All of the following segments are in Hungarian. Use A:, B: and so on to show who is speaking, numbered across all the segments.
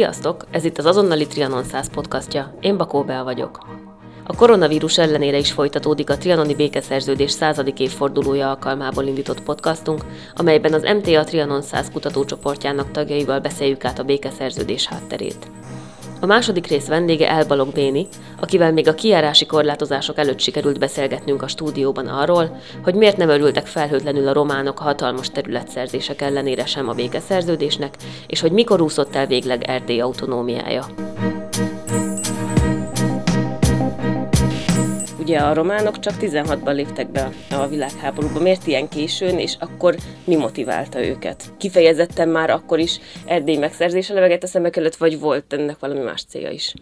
A: Sziasztok! Ez itt az Azonnali Trianon 100 podcastja. Én Bakó Bea vagyok. A koronavírus ellenére is folytatódik a Trianoni Békeszerződés századik évfordulója alkalmából indított podcastunk, amelyben az MTA Trianon 100 kutatócsoportjának tagjaival beszéljük át a békeszerződés hátterét. A második rész vendége Elbalog Béni, akivel még a kiárási korlátozások előtt sikerült beszélgetnünk a stúdióban arról, hogy miért nem örültek felhőtlenül a románok a hatalmas területszerzések ellenére sem a békeszerződésnek, és hogy mikor úszott el végleg Erdély autonómiája. Ugye a románok csak 16-ban léptek be a világháborúba. Miért ilyen későn, és akkor mi motiválta őket? Kifejezetten már akkor is Erdély megszerzése a szemek előtt, vagy volt ennek valami más célja is?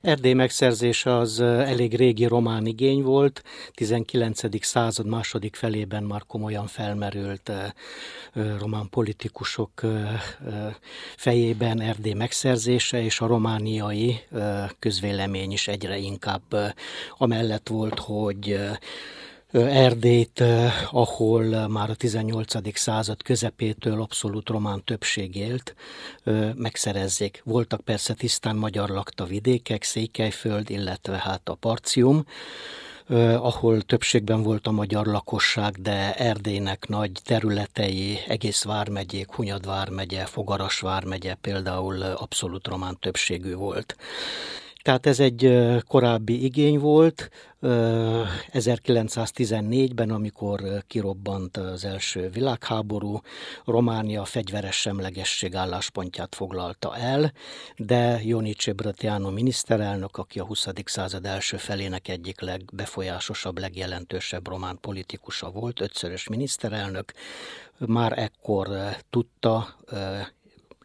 B: Erdély megszerzése az elég régi román igény volt, 19. század második felében már komolyan felmerült román politikusok fejében Erdély megszerzése, és a romániai közvélemény is egyre inkább amellett volt, hogy Erdélyt, ahol már a 18. század közepétől abszolút román többség élt, megszerezzék. Voltak persze tisztán magyar lakta vidékek, Székelyföld, illetve hát a Parcium, ahol többségben volt a magyar lakosság, de Erdélynek nagy területei, egész Vármegyék, Hunyad vármegye, Fogaras vármegye például abszolút román többségű volt. Tehát ez egy korábbi igény volt. 1914-ben, amikor kirobbant az első világháború, Románia fegyveres semlegesség álláspontját foglalta el, de Jonice Bratiano miniszterelnök, aki a 20. század első felének egyik legbefolyásosabb, legjelentősebb román politikusa volt, ötszörös miniszterelnök, már ekkor tudta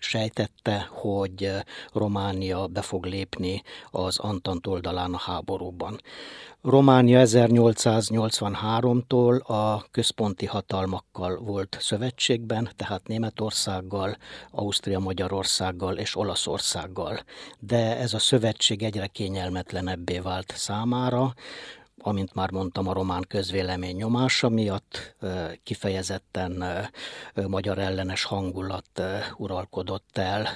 B: sejtette, hogy Románia be fog lépni az Antant oldalán a háborúban. Románia 1883-tól a központi hatalmakkal volt szövetségben, tehát Németországgal, Ausztria-Magyarországgal és Olaszországgal, de ez a szövetség egyre kényelmetlenebbé vált számára, amint már mondtam, a román közvélemény nyomása miatt kifejezetten magyar ellenes hangulat uralkodott el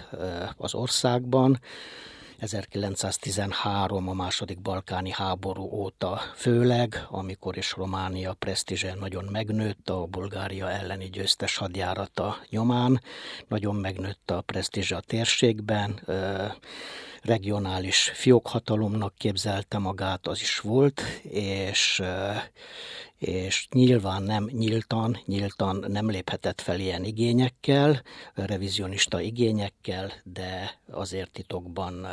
B: az országban. 1913 a második balkáni háború óta főleg, amikor is Románia presztízse nagyon megnőtt a Bulgária elleni győztes hadjárata nyomán, nagyon megnőtt a presztízse a térségben, regionális fiókhatalomnak képzelte magát, az is volt, és, és nyilván nem nyíltan, nyíltan nem léphetett fel ilyen igényekkel, revizionista igényekkel, de azért titokban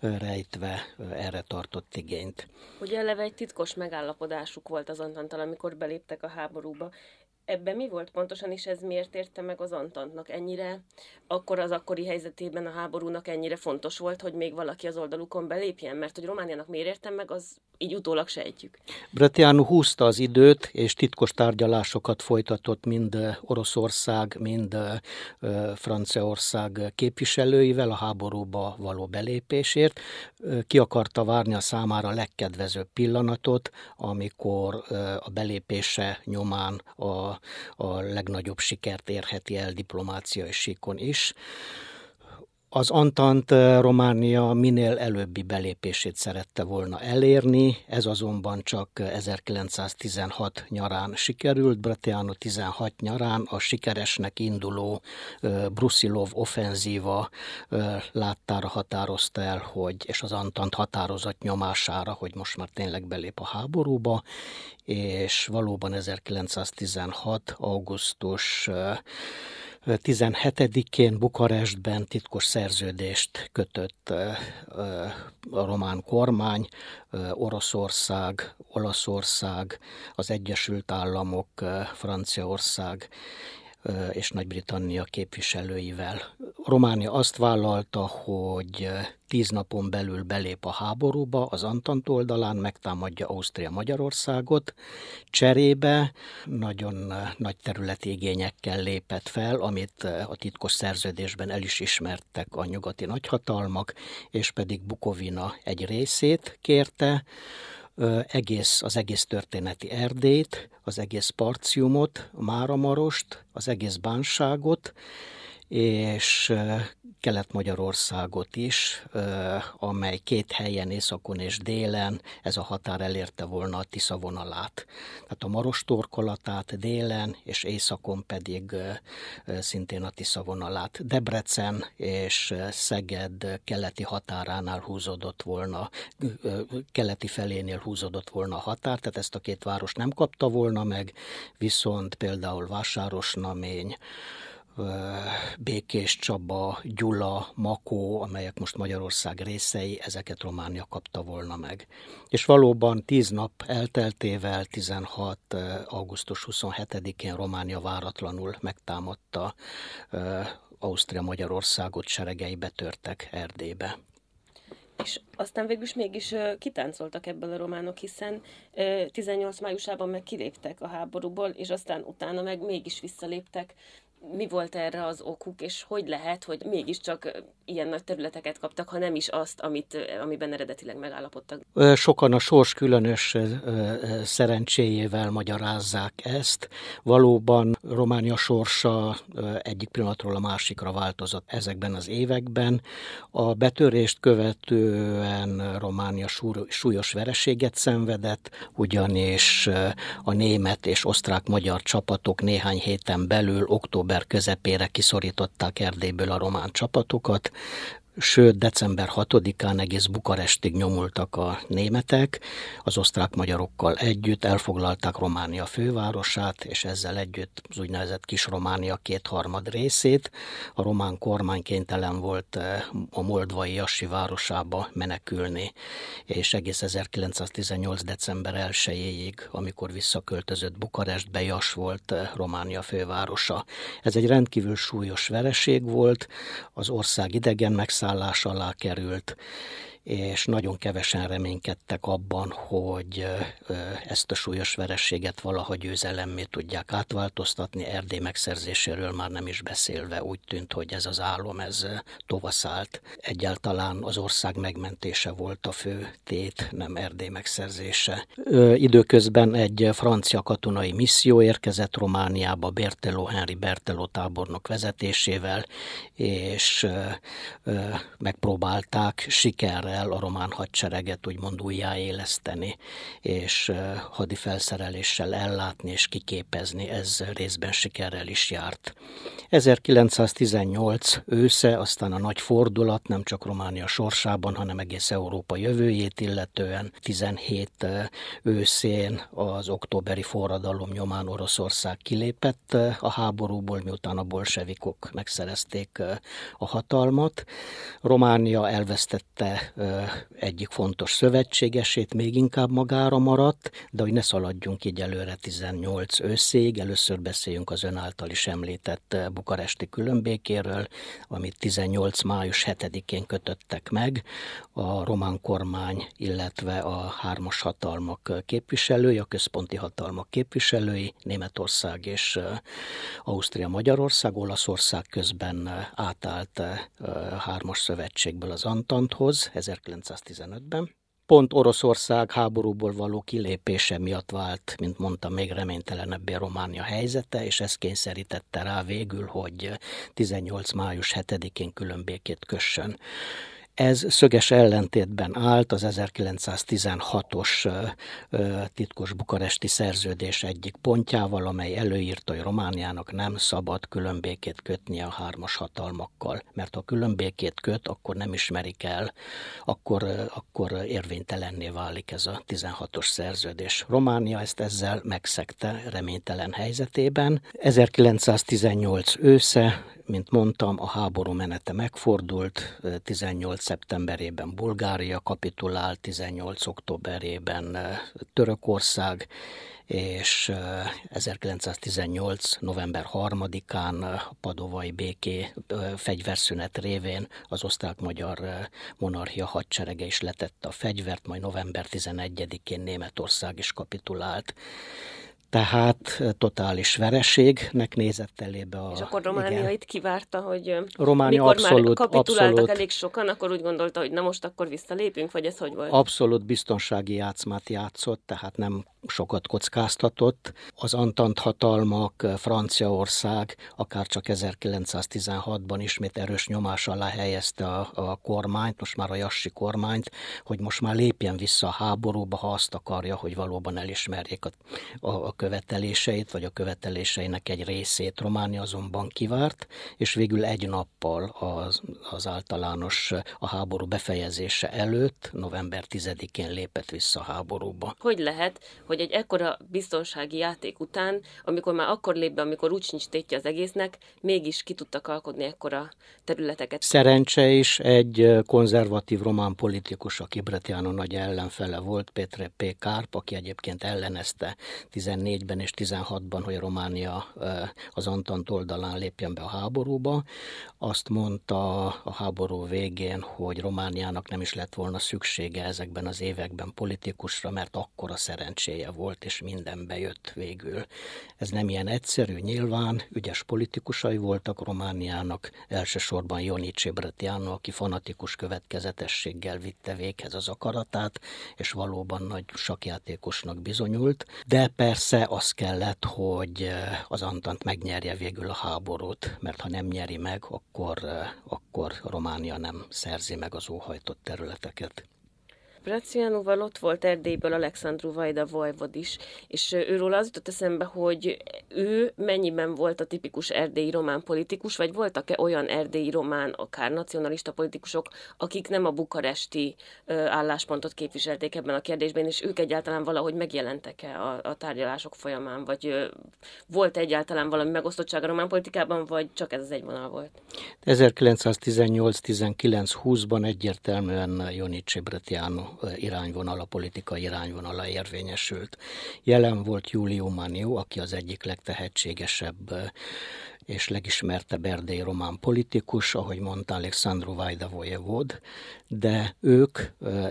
B: rejtve erre tartott igényt.
A: Ugye eleve egy titkos megállapodásuk volt az Antantal, amikor beléptek a háborúba, ebben mi volt pontosan, és ez miért érte meg az Antantnak ennyire, akkor az akkori helyzetében a háborúnak ennyire fontos volt, hogy még valaki az oldalukon belépjen, mert hogy Romániának miért értem meg, az így utólag sejtjük.
B: Bretiano húzta az időt, és titkos tárgyalásokat folytatott mind Oroszország, mind Franciaország képviselőivel a háborúba való belépésért. Ki akarta várni a számára legkedvezőbb pillanatot, amikor a belépése nyomán a, a legnagyobb sikert érheti el diplomáciai síkon is. Az Antant eh, Románia minél előbbi belépését szerette volna elérni, ez azonban csak 1916 nyarán sikerült. Bratiano 16 nyarán a sikeresnek induló eh, Brusilov offenzíva eh, láttára határozta el, hogy, és az Antant határozat nyomására, hogy most már tényleg belép a háborúba, és valóban 1916. augusztus 17-én Bukarestben titkos szerződést kötött a román kormány, Oroszország, Olaszország, az Egyesült Államok, Franciaország és Nagy-Britannia képviselőivel. Románia azt vállalta, hogy tíz napon belül belép a háborúba, az Antant oldalán megtámadja Ausztria Magyarországot, cserébe nagyon nagy területi igényekkel lépett fel, amit a titkos szerződésben el is ismertek a nyugati nagyhatalmak, és pedig Bukovina egy részét kérte, egész, az egész történeti Erdét, az egész Parciumot, Máramarost, az egész bánságot, és Kelet-Magyarországot is, amely két helyen, északon és délen ez a határ elérte volna a Tisza vonalát. Tehát a Maros torkolatát délen, és északon pedig szintén a Tisza vonalát. Debrecen és Szeged keleti határánál húzódott volna, keleti felénél húzódott volna a határ, tehát ezt a két város nem kapta volna meg, viszont például Vásárosnamény, Békés Csaba, Gyula, Makó, amelyek most Magyarország részei, ezeket Románia kapta volna meg. És valóban tíz nap elteltével, 16. augusztus 27-én Románia váratlanul megtámadta Ausztria Magyarországot, seregei betörtek Erdélybe.
A: És aztán végül is mégis kitáncoltak ebből a románok, hiszen 18 májusában meg kiléptek a háborúból, és aztán utána meg mégis visszaléptek mi volt erre az okuk, és hogy lehet, hogy mégiscsak ilyen nagy területeket kaptak, ha nem is azt, amit, amiben eredetileg megállapodtak?
B: Sokan a sors különös szerencséjével magyarázzák ezt. Valóban Románia sorsa egyik pillanatról a másikra változott ezekben az években. A betörést követően Románia súlyos vereséget szenvedett, ugyanis a német és osztrák-magyar csapatok néhány héten belül október október közepére kiszorították Erdélyből a román csapatokat, sőt december 6-án egész Bukarestig nyomultak a németek, az osztrák-magyarokkal együtt elfoglalták Románia fővárosát, és ezzel együtt az úgynevezett kis Románia kétharmad részét. A román kormány kénytelen volt eh, a moldvai Jassi városába menekülni, és egész 1918. december 1-ig, amikor visszaköltözött Bukarestbe, Jas volt eh, Románia fővárosa. Ez egy rendkívül súlyos vereség volt, az ország idegen megszállás megszállás alá került, és nagyon kevesen reménykedtek abban, hogy ezt a súlyos verességet valahogy győzelemmé tudják átváltoztatni. Erdély megszerzéséről már nem is beszélve úgy tűnt, hogy ez az álom, ez tovaszált. Egyáltalán az ország megmentése volt a fő tét, nem Erdély megszerzése. Időközben egy francia katonai misszió érkezett Romániába Bertelo Henry Bertelo tábornok vezetésével, és megpróbálták sikerrel el a román hadsereget úgymond újjáéleszteni, és hadi felszereléssel ellátni és kiképezni, ez részben sikerrel is járt. 1918 ősze, aztán a nagy fordulat nem csak Románia sorsában, hanem egész Európa jövőjét illetően 17 őszén az októberi forradalom nyomán Oroszország kilépett a háborúból, miután a bolsevikok megszerezték a hatalmat. Románia elvesztette egyik fontos szövetségesét még inkább magára maradt, de hogy ne szaladjunk így előre 18 őszéig, először beszéljünk az ön által is említett bukaresti különbékéről, amit 18. május 7-én kötöttek meg a román kormány, illetve a hármas hatalmak képviselői, a központi hatalmak képviselői, Németország és Ausztria, Magyarország, Olaszország közben átállt hármas szövetségből az Antanthoz 1915-ben. Pont Oroszország háborúból való kilépése miatt vált, mint mondtam, még reménytelenebbé Románia helyzete, és ez kényszerítette rá végül, hogy 18. május 7-én különbékét kössön. Ez szöges ellentétben állt az 1916-os titkos bukaresti szerződés egyik pontjával, amely előírta, hogy Romániának nem szabad különbékét kötnie a hármas hatalmakkal, mert ha különbékét köt, akkor nem ismerik el, akkor, akkor érvénytelenné válik ez a 16-os szerződés. Románia ezt ezzel megszegte reménytelen helyzetében. 1918 ősze mint mondtam, a háború menete megfordult, 18. szeptemberében Bulgária kapitulált, 18. októberében Törökország, és 1918. november 3-án a padovai béké fegyverszünet révén az osztrák-magyar monarchia hadserege is letette a fegyvert, majd november 11-én Németország is kapitulált. Tehát totális vereségnek nézett elébe
A: a... És akkor Románia igen. itt kivárta, hogy
B: Románia
A: mikor
B: abszolút,
A: már kapituláltak
B: abszolút,
A: elég sokan, akkor úgy gondolta, hogy na most akkor visszalépünk, vagy ez hogy volt?
B: Abszolút biztonsági játszmát játszott, tehát nem sokat kockáztatott. Az Antant hatalmak, Franciaország akár csak 1916-ban ismét erős nyomás alá helyezte a, a kormányt, most már a Jassi kormányt, hogy most már lépjen vissza a háborúba, ha azt akarja, hogy valóban elismerjék a, a, a követeléseit, vagy a követeléseinek egy részét. Románia azonban kivárt, és végül egy nappal az, az általános a háború befejezése előtt, november 10-én lépett vissza a háborúba.
A: Hogy lehet, hogy egy ekkora biztonsági játék után, amikor már akkor lép be, amikor úgy sincs tétje az egésznek, mégis ki tudtak alkotni ekkora területeket.
B: Szerencse is egy konzervatív román politikus, aki Bretiano nagy ellenfele volt, Petre P. Kárp, aki egyébként ellenezte 14-ben és 16-ban, hogy Románia az Antant oldalán lépjen be a háborúba. Azt mondta a háború végén, hogy Romániának nem is lett volna szüksége ezekben az években politikusra, mert akkora szerencséje volt, és minden bejött végül. Ez nem ilyen egyszerű, nyilván ügyes politikusai voltak Romániának, elsősorban Jonici Bretiano, aki fanatikus következetességgel vitte véghez az akaratát, és valóban nagy sakjátékosnak bizonyult, de persze az kellett, hogy az Antant megnyerje végül a háborút, mert ha nem nyeri meg, akkor, akkor Románia nem szerzi meg az óhajtott területeket.
A: Braciánóval ott volt Erdélyből Alexandru Vajda Vojvod is, és őről az jutott eszembe, hogy ő mennyiben volt a tipikus erdélyi román politikus, vagy voltak-e olyan erdélyi román, akár nacionalista politikusok, akik nem a bukaresti álláspontot képviselték ebben a kérdésben, és ők egyáltalán valahogy megjelentek-e a, a tárgyalások folyamán, vagy volt egyáltalán valami megosztottság a román politikában, vagy csak ez az egy vonal volt?
B: 1918-19-20-ban egyértelműen Jonici Bratiano irányvonala, politikai irányvonala érvényesült. Jelen volt Julio Manio, aki az egyik legtehetségesebb és legismertebb erdélyi román politikus, ahogy mondta Alexandru Vajda Vojevod, de ők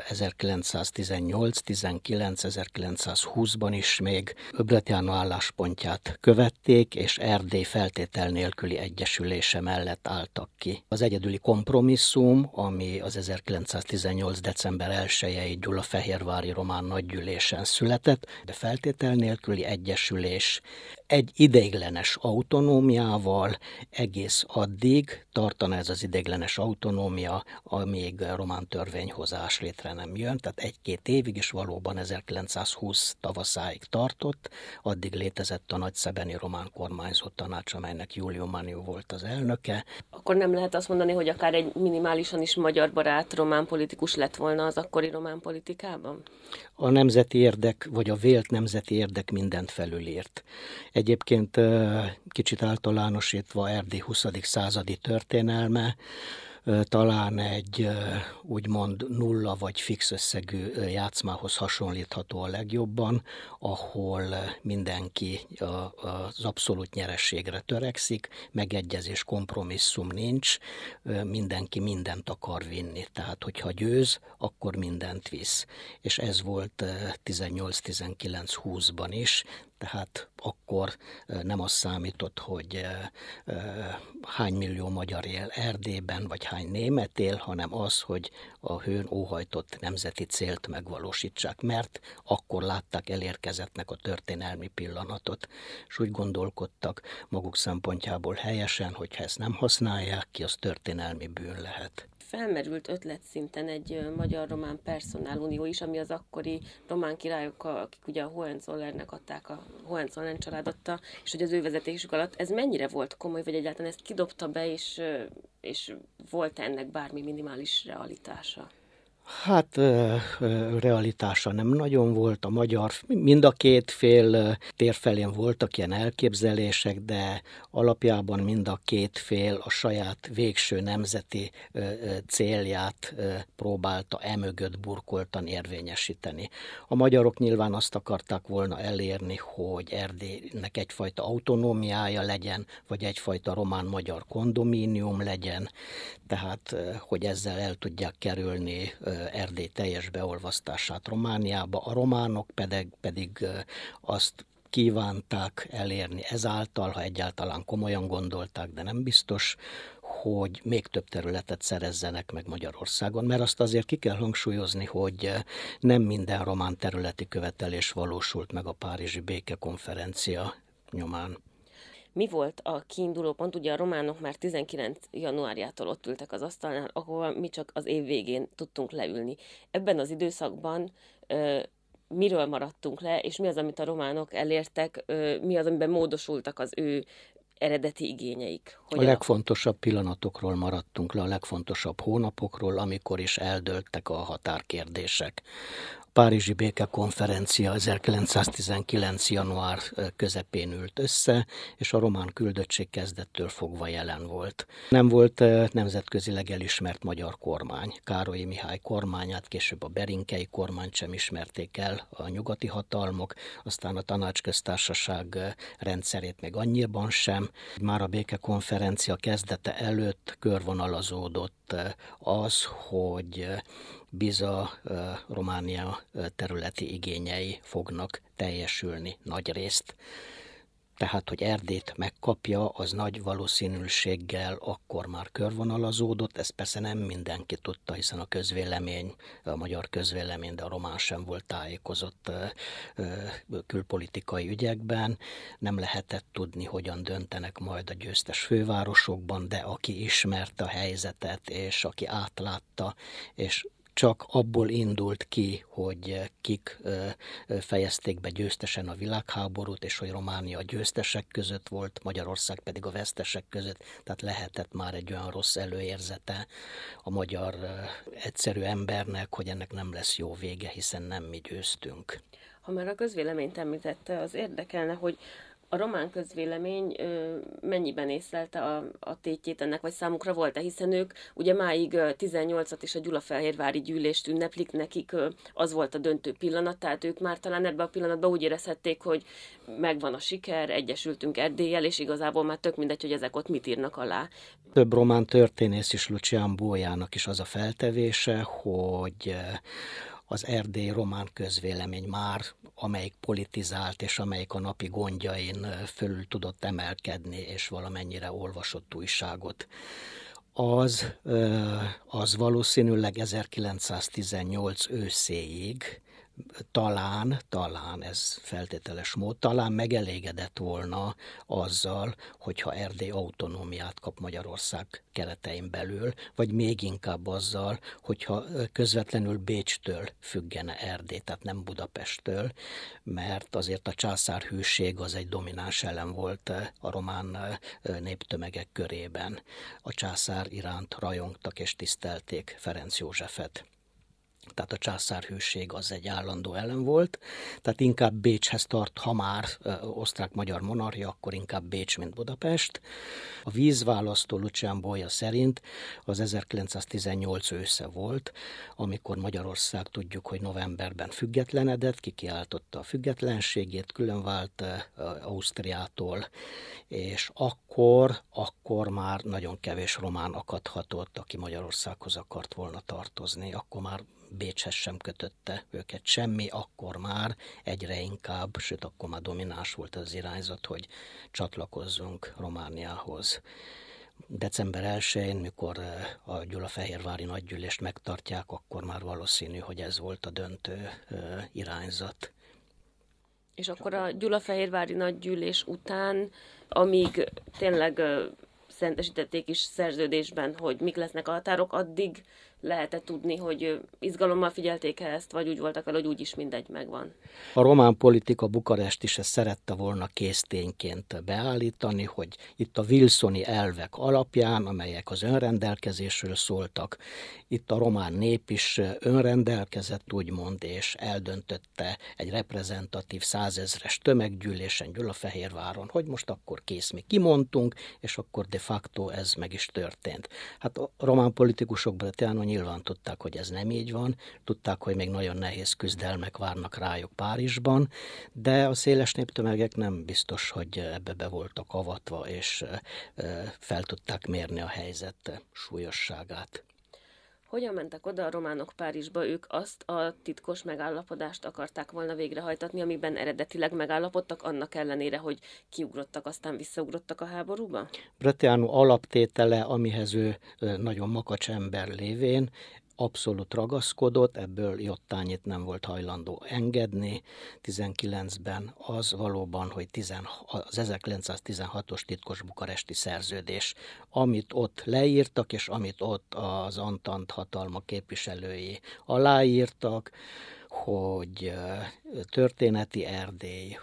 B: 1918, 19, 1920-ban is még Öbletjáno álláspontját követték, és Erdély feltétel nélküli egyesülése mellett álltak ki. Az egyedüli kompromisszum, ami az 1918. december 1-i Gyula-Fehérvári román nagygyűlésen született, de feltétel nélküli egyesülés egy ideiglenes autonómiával egész addig tartana ez az ideiglenes autonómia, amíg román törvényhozás létre nem jön, tehát egy-két évig is valóban 1920 tavaszáig tartott, addig létezett a nagyszebeni román kormányzó tanács, amelynek Julio Maniu volt az elnöke.
A: Akkor nem lehet azt mondani, hogy akár egy minimálisan is magyar barát román politikus lett volna az akkori román politikában?
B: A nemzeti érdek, vagy a vélt nemzeti érdek mindent felülírt. Egyébként kicsit általánosítva Erdély 20. századi történelme, talán egy úgymond nulla vagy fix összegű játszmához hasonlítható a legjobban, ahol mindenki az abszolút nyerességre törekszik, megegyezés, kompromisszum nincs, mindenki mindent akar vinni. Tehát, hogyha győz, akkor mindent visz. És ez volt 18-19-20-ban is, tehát akkor nem az számított, hogy hány millió magyar él Erdélyben, vagy hány német él, hanem az, hogy a hőn óhajtott nemzeti célt megvalósítsák, mert akkor látták elérkezettnek a történelmi pillanatot, és úgy gondolkodtak maguk szempontjából helyesen, hogy ha ezt nem használják ki, az történelmi bűn lehet
A: felmerült ötlet szinten egy magyar-román personálunió is, ami az akkori román királyok, akik ugye a Hohenzollernnek adták, a Hohenzollern család adta, és hogy az ő vezetésük alatt ez mennyire volt komoly, vagy egyáltalán ezt kidobta be, és, és volt ennek bármi minimális realitása?
B: Hát realitása nem nagyon volt. A magyar, mind a két fél térfelén voltak ilyen elképzelések, de alapjában mind a két fél a saját végső nemzeti célját próbálta emögött burkoltan érvényesíteni. A magyarok nyilván azt akarták volna elérni, hogy Erdélynek egyfajta autonómiája legyen, vagy egyfajta román-magyar kondomínium legyen, tehát hogy ezzel el tudják kerülni Erdély teljes beolvasztását Romániába, a románok pedig, pedig azt kívánták elérni ezáltal, ha egyáltalán komolyan gondolták, de nem biztos, hogy még több területet szerezzenek meg Magyarországon, mert azt azért ki kell hangsúlyozni, hogy nem minden román területi követelés valósult meg a Párizsi békekonferencia nyomán.
A: Mi volt a kiinduló pont? Ugye a románok már 19 januárjától ott ültek az asztalnál, ahol mi csak az év végén tudtunk leülni. Ebben az időszakban miről maradtunk le, és mi az, amit a románok elértek, mi az, amiben módosultak az ő eredeti igényeik.
B: Hogy a legfontosabb pillanatokról maradtunk le, a legfontosabb hónapokról, amikor is eldőltek a határkérdések. Párizsi békekonferencia 1919. január közepén ült össze, és a román küldöttség kezdettől fogva jelen volt. Nem volt nemzetközileg elismert magyar kormány. Károlyi Mihály kormányát, később a Berinkei kormányt sem ismerték el a nyugati hatalmok, aztán a tanácsköztársaság rendszerét még annyiban sem. Már a békekonferencia kezdete előtt körvonalazódott az, hogy Biza Románia területi igényei fognak teljesülni nagy részt. Tehát, hogy Erdét megkapja, az nagy valószínűséggel akkor már körvonalazódott, ezt persze nem mindenki tudta, hiszen a közvélemény, a magyar közvélemény, de a román sem volt tájékozott külpolitikai ügyekben. Nem lehetett tudni, hogyan döntenek majd a győztes fővárosokban, de aki ismerte a helyzetet, és aki átlátta, és csak abból indult ki, hogy kik fejezték be győztesen a világháborút, és hogy Románia a győztesek között volt, Magyarország pedig a vesztesek között, tehát lehetett már egy olyan rossz előérzete a magyar egyszerű embernek, hogy ennek nem lesz jó vége, hiszen nem mi győztünk.
A: Ha már a közvéleményt említette, az érdekelne, hogy a román közvélemény mennyiben észlelte a, a tétjét ennek, vagy számukra volt-e, hiszen ők ugye máig 18-at is a Gyulafehérvári gyűlést ünneplik, nekik az volt a döntő pillanat, tehát ők már talán ebben a pillanatban úgy érezhették, hogy megvan a siker, egyesültünk Erdélyel, és igazából már tök mindegy, hogy ezek ott mit írnak alá.
B: Több román történész is Lucian Bójának is az a feltevése, hogy az erdély román közvélemény már, amelyik politizált, és amelyik a napi gondjain fölül tudott emelkedni, és valamennyire olvasott újságot, az, az valószínűleg 1918 őszéig talán, talán ez feltételes mód, talán megelégedett volna azzal, hogyha Erdély autonómiát kap Magyarország keretein belül, vagy még inkább azzal, hogyha közvetlenül Bécstől függene Erdély, tehát nem Budapesttől, mert azért a császár hűség az egy domináns elem volt a román néptömegek körében. A császár iránt rajongtak és tisztelték Ferenc Józsefet tehát a császárhőség az egy állandó ellen volt, tehát inkább Bécshez tart, ha már osztrák-magyar monarchia, akkor inkább Bécs, mint Budapest. A vízválasztó Lucian Bolya szerint az 1918 ősze volt, amikor Magyarország tudjuk, hogy novemberben függetlenedett, kikiáltotta a függetlenségét, különvált Ausztriától, és akkor, akkor már nagyon kevés román akadhatott, aki Magyarországhoz akart volna tartozni, akkor már Bécshez sem kötötte őket semmi, akkor már egyre inkább, sőt akkor már domináns volt az irányzat, hogy csatlakozzunk Romániához. December 1-én, mikor eh, a Gyulafehérvári nagygyűlést megtartják, akkor már valószínű, hogy ez volt a döntő eh, irányzat.
A: És akkor a Gyulafehérvári nagygyűlés után, amíg tényleg eh, szentesítették is szerződésben, hogy mik lesznek a határok, addig lehetett tudni, hogy izgalommal figyelték ezt, vagy úgy voltak vele, hogy úgyis mindegy megvan.
B: A román politika Bukarest is ezt szerette volna késztényként beállítani, hogy itt a Wilsoni elvek alapján, amelyek az önrendelkezésről szóltak, itt a román nép is önrendelkezett, úgymond, és eldöntötte egy reprezentatív százezres tömeggyűlésen Gyulafehérváron, hogy most akkor kész, mi kimondtunk, és akkor de facto ez meg is történt. Hát a román politikusok Bretiano nyilván tudták, hogy ez nem így van, tudták, hogy még nagyon nehéz küzdelmek várnak rájuk Párizsban, de a széles néptömegek nem biztos, hogy ebbe be voltak avatva, és fel tudták mérni a helyzet súlyosságát.
A: Hogyan mentek oda a románok Párizsba? Ők azt a titkos megállapodást akarták volna végrehajtatni, amiben eredetileg megállapodtak, annak ellenére, hogy kiugrottak, aztán visszaugrottak a háborúba?
B: Bratianu alaptétele, amihez ő nagyon makacs ember lévén, abszolút ragaszkodott, ebből jottányit nem volt hajlandó engedni. 19-ben az valóban, hogy 10, az 1916-os titkos bukaresti szerződés, amit ott leírtak, és amit ott az Antant hatalma képviselői aláírtak, hogy történeti Erdély,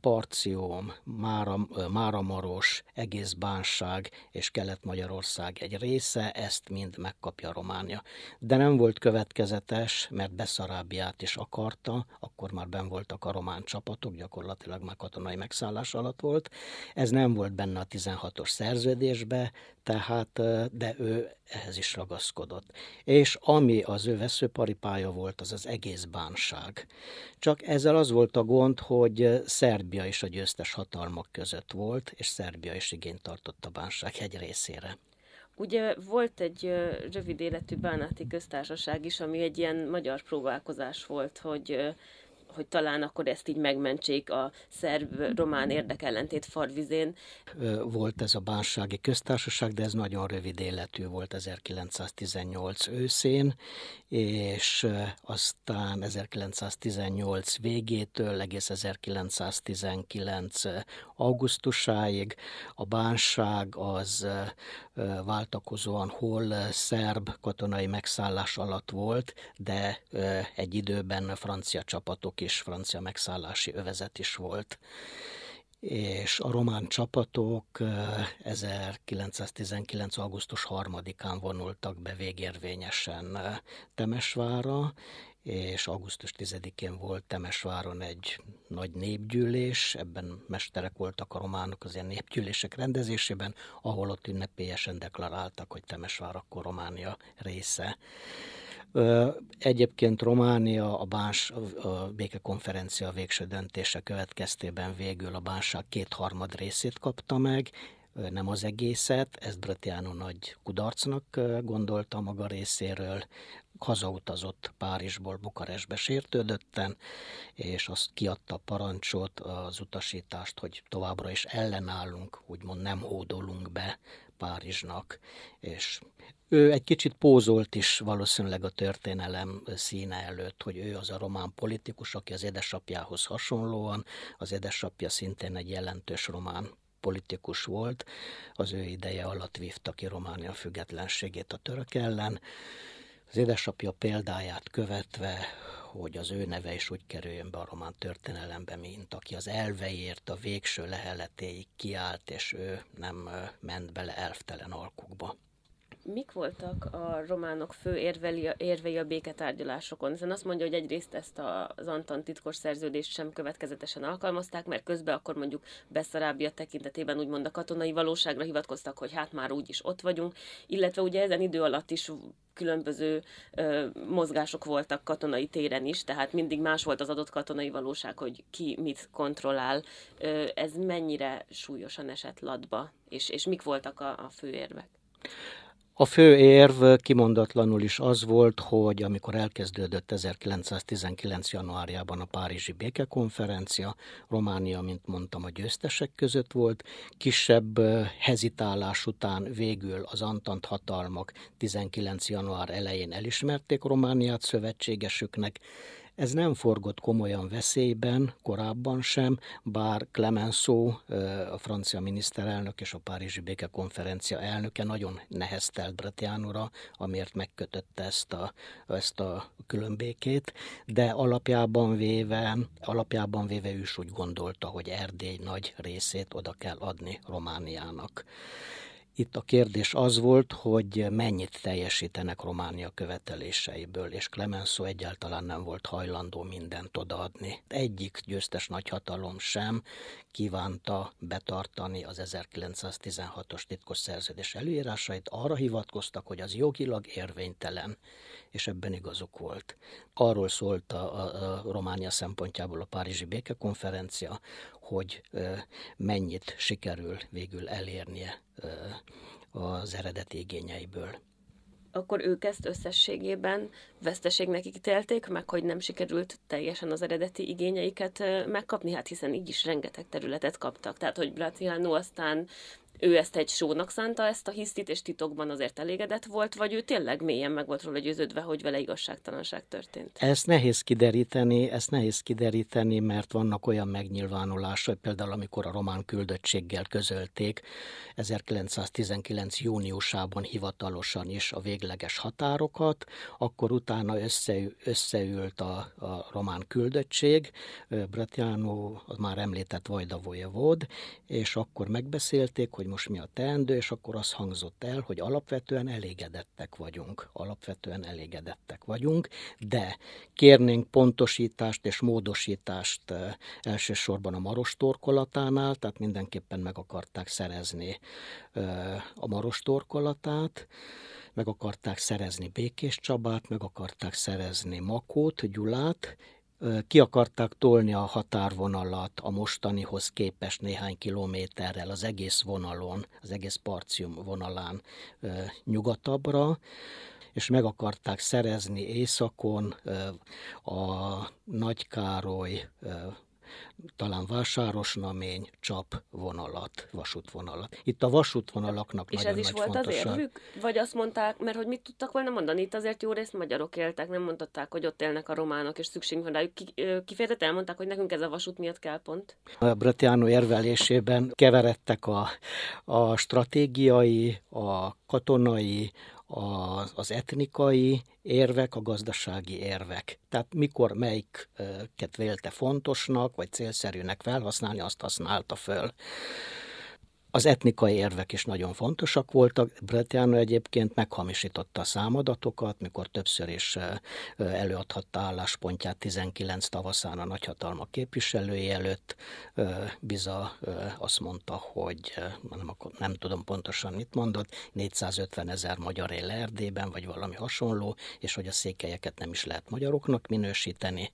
B: Parcióm, Mára, Máramaros, egész Bánság és Kelet-Magyarország egy része, ezt mind megkapja Románia. De nem volt következetes, mert Beszarábiát is akarta, akkor már ben voltak a román csapatok, gyakorlatilag már katonai megszállás alatt volt. Ez nem volt benne a 16-os szerződésbe, tehát, de ő ehhez is ragaszkodott. És ami az ő veszőparipája volt, az az egész bánság. Csak ezzel az volt a gond, hogy Szerbia is a győztes hatalmak között volt, és Szerbia is igényt tartott a bánság egy részére.
A: Ugye volt egy rövid életű bánáti köztársaság is, ami egy ilyen magyar próbálkozás volt, hogy hogy talán akkor ezt így megmentsék a szerb-román érdekellentét farvizén.
B: Volt ez a bánsági köztársaság, de ez nagyon rövid életű volt 1918 őszén, és aztán 1918 végétől egész 1919 augusztusáig a bánság az váltakozóan hol szerb katonai megszállás alatt volt, de egy időben francia csapatok és francia megszállási övezet is volt és a román csapatok 1919. augusztus 3-án vonultak be végérvényesen Temesvára, és augusztus 10-én volt Temesváron egy nagy népgyűlés, ebben mesterek voltak a románok az ilyen népgyűlések rendezésében, ahol ott ünnepélyesen deklaráltak, hogy Temesvár akkor Románia része. Egyébként Románia a, báns, a békekonferencia végső döntése következtében végül a bánság kétharmad részét kapta meg, nem az egészet, ezt Bratiano nagy kudarcnak gondolta maga részéről, hazautazott Párizsból Bukarestbe sértődötten, és azt kiadta parancsot, az utasítást, hogy továbbra is ellenállunk, úgymond nem hódolunk be Párizsnak, és ő egy kicsit pózolt is valószínűleg a történelem színe előtt, hogy ő az a román politikus, aki az édesapjához hasonlóan, az édesapja szintén egy jelentős román politikus volt, az ő ideje alatt vívta ki Románia függetlenségét a török ellen. Az édesapja példáját követve, hogy az ő neve is úgy kerüljön be a román történelembe, mint aki az elveiért a végső leheletéig kiállt, és ő nem ment bele elvtelen alkukba.
A: Mik voltak a románok fő érveli, érvei a béketárgyalásokon? Hiszen azt mondja, hogy egyrészt ezt az Antan titkos szerződést sem következetesen alkalmazták, mert közben akkor mondjuk Beszarábia tekintetében úgymond a katonai valóságra hivatkoztak, hogy hát már úgyis ott vagyunk, illetve ugye ezen idő alatt is különböző ö, mozgások voltak katonai téren is, tehát mindig más volt az adott katonai valóság, hogy ki mit kontrollál. Ö, ez mennyire súlyosan esett latba, és, és mik voltak a, a fő érvek?
B: A fő érv kimondatlanul is az volt, hogy amikor elkezdődött 1919. januárjában a Párizsi békekonferencia, Románia, mint mondtam, a győztesek között volt, kisebb hezitálás után végül az Antant hatalmak 19. január elején elismerték Romániát szövetségesüknek, ez nem forgott komolyan veszélyben korábban sem, bár Clemenceau, a francia miniszterelnök és a Párizsi Békekonferencia elnöke nagyon neheztelt Bratiánura, amiért megkötötte ezt a, ezt a különbékét, de alapjában véve, alapjában véve ő is úgy gondolta, hogy Erdély nagy részét oda kell adni Romániának. Itt a kérdés az volt, hogy mennyit teljesítenek Románia követeléseiből, és Clemenceau egyáltalán nem volt hajlandó mindent odaadni. Egyik győztes nagyhatalom sem kívánta betartani az 1916-os titkos szerződés előírásait, arra hivatkoztak, hogy az jogilag érvénytelen, és ebben igazuk volt. Arról szólt a, a, a Románia szempontjából a Párizsi békekonferencia, hogy mennyit sikerül végül elérnie az eredeti igényeiből.
A: akkor ők ezt összességében veszteségnek ítélték, meg hogy nem sikerült teljesen az eredeti igényeiket megkapni, hát hiszen így is rengeteg területet kaptak. Tehát, hogy Bratiano aztán ő ezt egy sónak szánta ezt a hisztit, és titokban azért elégedett volt, vagy ő tényleg mélyen meg volt róla győződve, hogy vele igazságtalanság történt?
B: Ezt nehéz kideríteni, ezt nehéz kideríteni, mert vannak olyan megnyilvánulások, például amikor a román küldöttséggel közölték 1919. júniusában hivatalosan is a végleges határokat, akkor utána összeül, összeült a, a román küldöttség, Bratiano, az már említett Vajda volt, és akkor megbeszélték, hogy most mi a teendő, és akkor az hangzott el, hogy alapvetően elégedettek vagyunk. Alapvetően elégedettek vagyunk, de kérnénk pontosítást és módosítást eh, elsősorban a maros torkolatánál, tehát mindenképpen meg akarták szerezni eh, a maros torkolatát, meg akarták szerezni Békés Csabát, meg akarták szerezni Makót, Gyulát, ki akarták tolni a határvonalat a mostanihoz képest néhány kilométerrel az egész vonalon, az egész parcium vonalán nyugatabbra, és meg akarták szerezni északon a Nagykároly talán vásárosnamény, csap vonalat, vasútvonalat. Itt a vasútvonalaknak
A: És
B: nagyon
A: ez is
B: nagy
A: volt
B: fontosság.
A: az érvük? Vagy azt mondták, mert hogy mit tudtak volna mondani? Itt azért jó részt magyarok éltek, nem mondták, hogy ott élnek a románok, és szükségünk van rájuk. Kifejezetten elmondták, hogy nekünk ez a vasút miatt kell pont.
B: A Bratiano érvelésében keveredtek a, a stratégiai, a katonai, az, az etnikai érvek, a gazdasági érvek. Tehát mikor melyiket vélte fontosnak, vagy célszerűnek felhasználni, azt használta föl. Az etnikai érvek is nagyon fontosak voltak. Bretiano egyébként meghamisította a számadatokat, mikor többször is előadhatta álláspontját 19 tavaszán a nagyhatalmak képviselői előtt. Biza azt mondta, hogy nem, nem tudom pontosan mit mondott, 450 ezer magyar él Erdélyben, vagy valami hasonló, és hogy a székelyeket nem is lehet magyaroknak minősíteni.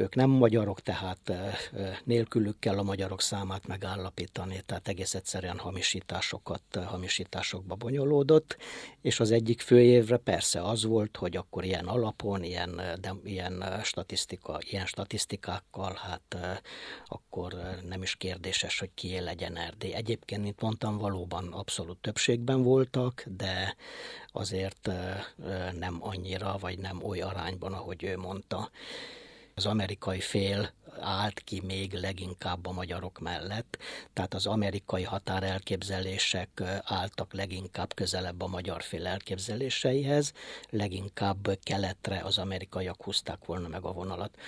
B: Ők nem magyarok, tehát nélkülük kell a magyarok számát megállapítani, tehát egész egyszerűen hamisításokat, hamisításokba bonyolódott, és az egyik fő évre persze az volt, hogy akkor ilyen alapon, ilyen, de, ilyen, statisztika, ilyen statisztikákkal, hát akkor nem is kérdéses, hogy kié legyen Erdély. Egyébként, mint mondtam, valóban abszolút többségben voltak, de azért nem annyira, vagy nem oly arányban, ahogy ő mondta. Az amerikai fél állt ki még leginkább a magyarok mellett, tehát az amerikai határelképzelések álltak leginkább közelebb a magyar fél elképzeléseihez, leginkább keletre az amerikaiak húzták volna meg a vonalat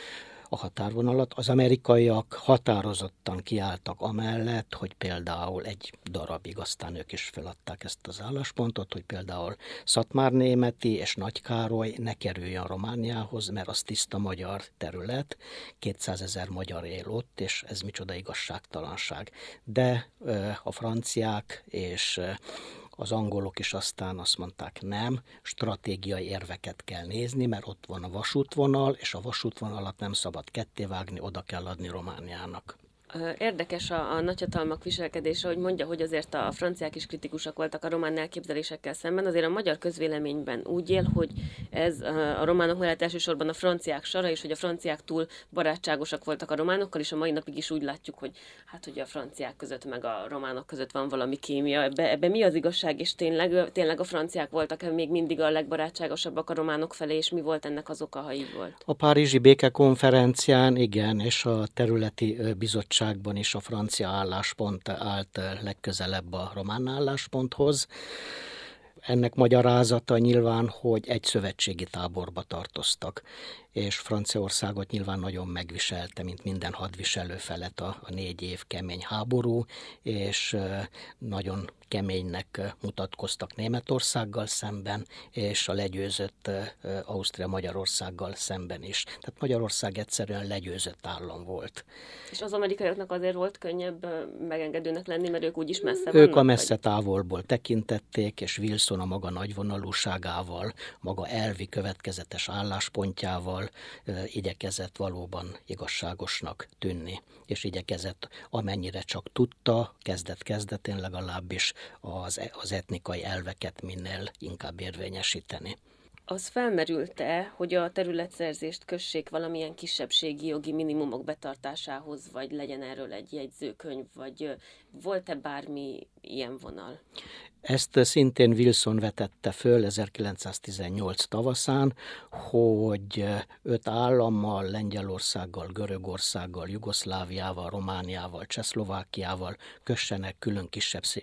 B: a határvonalat. Az amerikaiak határozottan kiálltak amellett, hogy például egy darabig, aztán ők is feladták ezt az álláspontot, hogy például Szatmár Németi és Nagykároly ne kerüljön Romániához, mert az tiszta magyar terület, 200 ezer magyar él ott, és ez micsoda igazságtalanság. De a franciák és az angolok is aztán azt mondták, nem, stratégiai érveket kell nézni, mert ott van a vasútvonal, és a vasútvonalat nem szabad kettévágni, oda kell adni Romániának.
A: Érdekes a, a nagyhatalmak viselkedése, hogy mondja, hogy azért a franciák is kritikusak voltak a román elképzelésekkel szemben, azért a magyar közvéleményben úgy él, hogy ez a románok mellett elsősorban a franciák sara, és hogy a franciák túl barátságosak voltak a románokkal, és a mai napig is úgy látjuk, hogy hát hogy a franciák között meg a románok között van valami kémia. Ebbe, ebbe mi az igazság, és tényleg, tényleg a franciák voltak még mindig a legbarátságosabbak a románok felé, és mi volt ennek az oka, ha így volt?
B: A Párizsi békekonferencián igen, és a területi bizottság bizottságban is a francia álláspont állt legközelebb a román állásponthoz. Ennek magyarázata nyilván, hogy egy szövetségi táborba tartoztak, és Franciaországot nyilván nagyon megviselte, mint minden hadviselő felett a, a négy év kemény háború, és nagyon keménynek mutatkoztak Németországgal szemben, és a legyőzött Ausztria-Magyarországgal szemben is. Tehát Magyarország egyszerűen legyőzött állam volt.
A: És az amerikaiaknak azért volt könnyebb megengedőnek lenni, mert ők úgyis messze
B: Ők
A: vannak,
B: a messze vagy? távolból tekintették, és Wilson a maga nagyvonalúságával, maga elvi következetes álláspontjával szóval igyekezett valóban igazságosnak tűnni, és igyekezett amennyire csak tudta, kezdet-kezdetén legalábbis az, az etnikai elveket minél inkább érvényesíteni
A: az felmerült-e, hogy a területszerzést kössék valamilyen kisebbségi jogi minimumok betartásához, vagy legyen erről egy jegyzőkönyv, vagy volt-e bármi ilyen vonal?
B: Ezt szintén Wilson vetette föl 1918 tavaszán, hogy öt állammal, Lengyelországgal, Görögországgal, Jugoszláviával, Romániával, Csehszlovákiával kössenek külön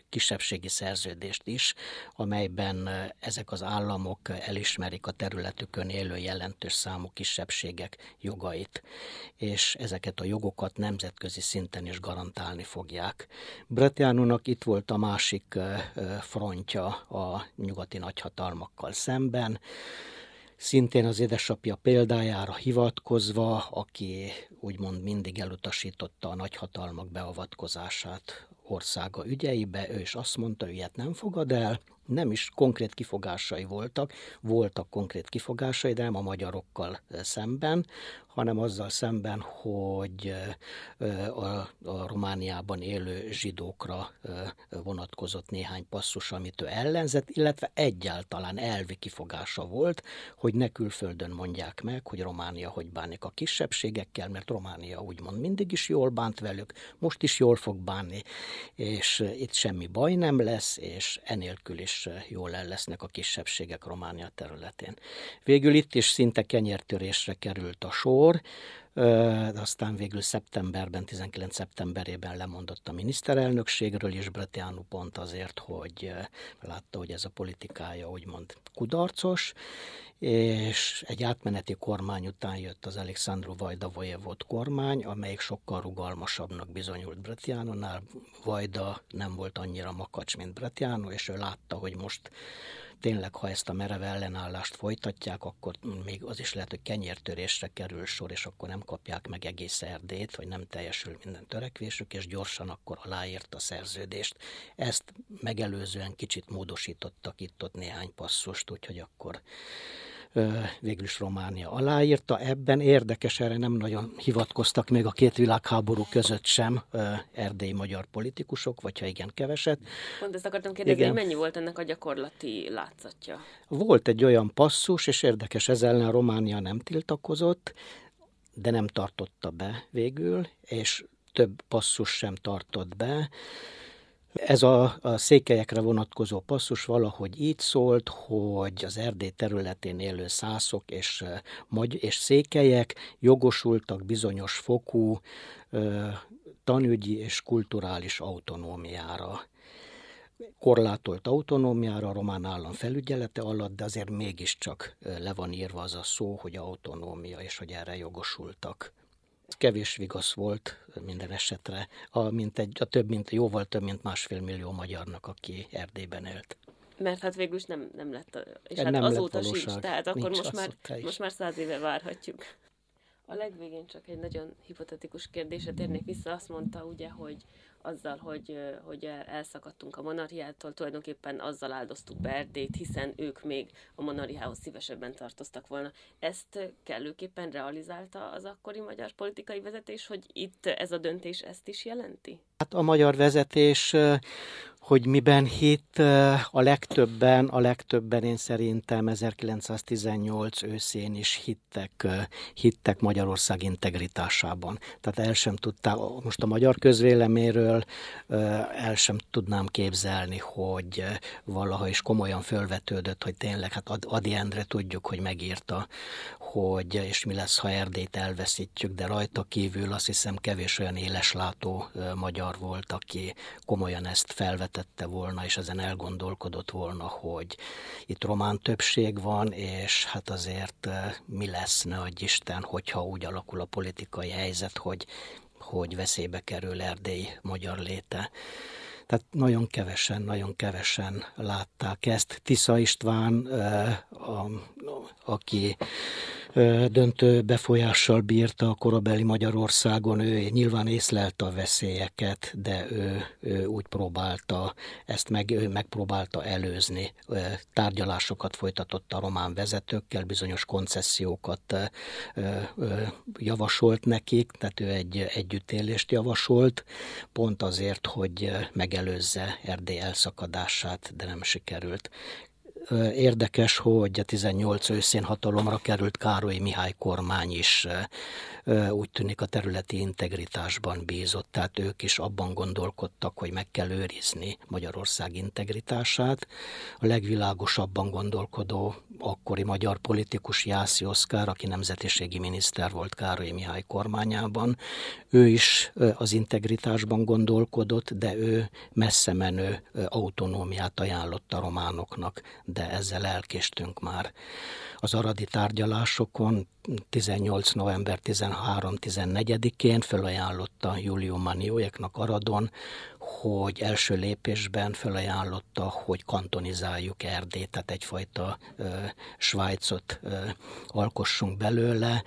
B: kisebbségi szerződést is, amelyben ezek az államok elismerik a területükön élő jelentős számú kisebbségek jogait, és ezeket a jogokat nemzetközi szinten is garantálni fogják. Bretiánónak itt volt a másik frontja a nyugati nagyhatalmakkal szemben, szintén az édesapja példájára hivatkozva, aki úgymond mindig elutasította a nagyhatalmak beavatkozását országa ügyeibe, ő is azt mondta, hogy ilyet nem fogad el, nem is konkrét kifogásai voltak, voltak konkrét kifogásai, de nem a magyarokkal szemben, hanem azzal szemben, hogy a, Romániában élő zsidókra vonatkozott néhány passzus, amit ő ellenzett, illetve egyáltalán elvi kifogása volt, hogy ne külföldön mondják meg, hogy Románia hogy bánik a kisebbségekkel, mert Románia úgymond mindig is jól bánt velük, most is jól fog bánni, és itt semmi baj nem lesz, és enélkül is jól el lesznek a kisebbségek Románia területén. Végül itt is szinte kenyértörésre került a sor, sor, de aztán végül szeptemberben, 19 szeptemberében lemondott a miniszterelnökségről, és Bretianu pont azért, hogy látta, hogy ez a politikája úgymond kudarcos, és egy átmeneti kormány után jött az Alexandru Vajda Vojevod kormány, amelyik sokkal rugalmasabbnak bizonyult Bretiánonál. Vajda nem volt annyira makacs, mint Bretiano, és ő látta, hogy most tényleg, ha ezt a merev ellenállást folytatják, akkor még az is lehet, hogy kenyértörésre kerül sor, és akkor nem kapják meg egész Erdét, vagy nem teljesül minden törekvésük, és gyorsan akkor aláírt a szerződést. Ezt megelőzően kicsit módosítottak itt-ott néhány passzust, úgyhogy akkor végül is Románia aláírta. Ebben érdekes, erre nem nagyon hivatkoztak még a két világháború között sem erdélyi magyar politikusok, vagy ha igen, keveset.
A: Pont ezt akartam kérdezni, igen. mennyi volt ennek a gyakorlati látszatja?
B: Volt egy olyan passzus, és érdekes, ez ellen Románia nem tiltakozott, de nem tartotta be végül, és több passzus sem tartott be. Ez a, a székelyekre vonatkozó passzus valahogy így szólt, hogy az Erdély területén élő szászok és, magy- és székelyek jogosultak bizonyos fokú ö, tanügyi és kulturális autonómiára. Korlátolt autonómiára a román állam felügyelete alatt, de azért mégiscsak le van írva az a szó, hogy autonómia, és hogy erre jogosultak kevés vigasz volt minden esetre, a, mint egy, a több, mint, jóval több, mint másfél millió magyarnak, aki Erdélyben élt.
A: Mert hát végül is nem, nem lett, és hát nem azóta sincs, tehát akkor most már, most már száz éve várhatjuk. A legvégén csak egy nagyon hipotetikus kérdésre térnék vissza. Azt mondta ugye, hogy azzal, hogy, hogy elszakadtunk a monarchiától, tulajdonképpen azzal áldoztuk be Erdélyt, hiszen ők még a monarchiához szívesebben tartoztak volna. Ezt kellőképpen realizálta az akkori magyar politikai vezetés, hogy itt ez a döntés ezt is jelenti?
B: Hát a magyar vezetés hogy miben hitt a legtöbben, a legtöbben én szerintem 1918 őszén is hittek, hittek Magyarország integritásában. Tehát el sem tudták, most a magyar közvéleméről el sem tudnám képzelni, hogy valaha is komolyan fölvetődött, hogy tényleg, hát Adi Endre tudjuk, hogy megírta, hogy és mi lesz, ha Erdélyt elveszítjük, de rajta kívül azt hiszem kevés olyan éleslátó magyar volt, aki komolyan ezt felvetett feltette volna, és ezen elgondolkodott volna, hogy itt román többség van, és hát azért eh, mi lesz, ne adj Isten, hogyha úgy alakul a politikai helyzet, hogy, hogy veszélybe kerül Erdély magyar léte. Tehát nagyon kevesen, nagyon kevesen látták ezt. Tisza István, eh, a, aki döntő befolyással bírta a korabeli Magyarországon, ő nyilván észlelte a veszélyeket, de ő, ő úgy próbálta, ezt meg, ő megpróbálta előzni. Tárgyalásokat folytatott a román vezetőkkel, bizonyos koncesziókat javasolt nekik, tehát ő egy együttélést javasolt, pont azért, hogy megelőzze Erdély elszakadását, de nem sikerült. Érdekes, hogy a 18 őszén hatalomra került Károly Mihály kormány is úgy tűnik a területi integritásban bízott, tehát ők is abban gondolkodtak, hogy meg kell őrizni Magyarország integritását. A legvilágosabban gondolkodó akkori magyar politikus Jászi Oszkár, aki nemzetiségi miniszter volt Károly Mihály kormányában, ő is az integritásban gondolkodott, de ő messze menő autonómiát ajánlott a románoknak, de ezzel elkéstünk már. Az aradi tárgyalásokon 18. november 13-14-én felajánlotta Julio Manióeknak Aradon, hogy első lépésben felajánlotta, hogy kantonizáljuk Erdét, tehát egyfajta ö, Svájcot ö, alkossunk belőle,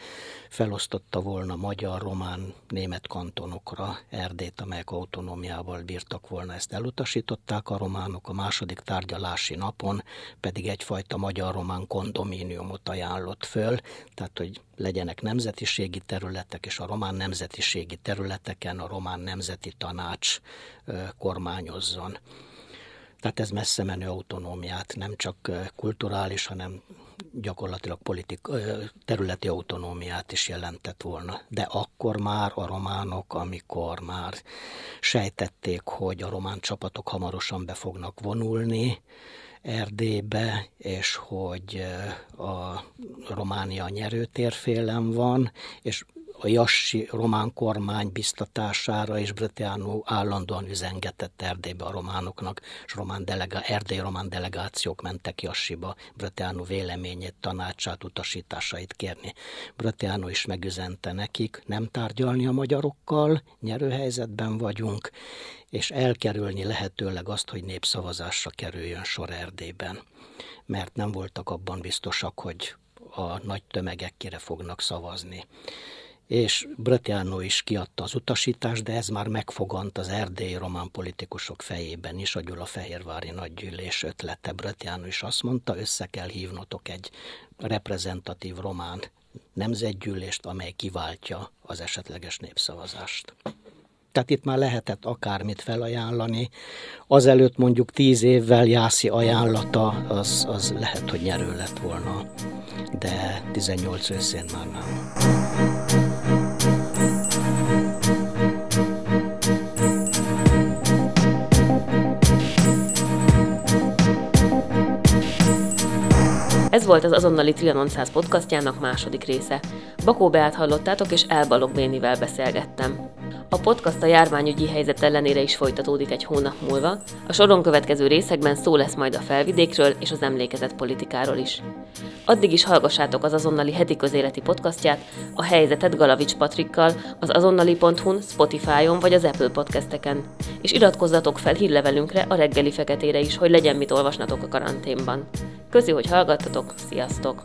B: felosztotta volna magyar, román, német kantonokra Erdét, amelyek autonómiával bírtak volna, ezt elutasították a románok, a második tárgyalási napon pedig egyfajta magyar-román kondomíniumot ajánlott föl, tehát hogy legyenek nemzetiségi területek, és a román nemzetiségi területeken a román nemzeti tanács kormányozzon. Tehát ez messze menő autonómiát, nem csak kulturális, hanem gyakorlatilag politik, területi autonómiát is jelentett volna. De akkor már a románok, amikor már sejtették, hogy a román csapatok hamarosan be fognak vonulni, Erdélybe, és hogy a Románia nyerőtérfélen van, és a Jassi román kormány biztatására és Britiánó állandóan üzengetett Erdélybe a románoknak, és román delega, erdély román delegációk mentek Jassiba Britiánó véleményét, tanácsát, utasításait kérni. Britiánó is megüzente nekik, nem tárgyalni a magyarokkal, nyerőhelyzetben vagyunk, és elkerülni lehetőleg azt, hogy népszavazásra kerüljön sor Erdélyben, mert nem voltak abban biztosak, hogy a nagy tömegek kire fognak szavazni és Bretiano is kiadta az utasítást, de ez már megfogant az erdélyi román politikusok fejében is, a Gyulafehérvári nagygyűlés ötlete. Bretiano is azt mondta, össze kell hívnotok egy reprezentatív román nemzetgyűlést, amely kiváltja az esetleges népszavazást. Tehát itt már lehetett akármit felajánlani. Azelőtt mondjuk tíz évvel Jászi ajánlata, az, az lehet, hogy nyerő lett volna, de 18 őszén már nem.
A: Volt az azonnali Trianon 100 podcastjának második része. Bakó Beát hallottátok, és Elbalog Bénivel beszélgettem. A podcast a járványügyi helyzet ellenére is folytatódik egy hónap múlva. A soron következő részekben szó lesz majd a felvidékről és az emlékezett politikáról is. Addig is hallgassátok az azonnali heti közéleti podcastját, a helyzetet Galavics Patrikkal, az azonnali.hu-n, Spotify-on vagy az Apple podcasteken. És iratkozzatok fel hírlevelünkre a reggeli feketére is, hogy legyen mit olvasnatok a karanténban. Közi, hogy hallgattatok, sziasztok!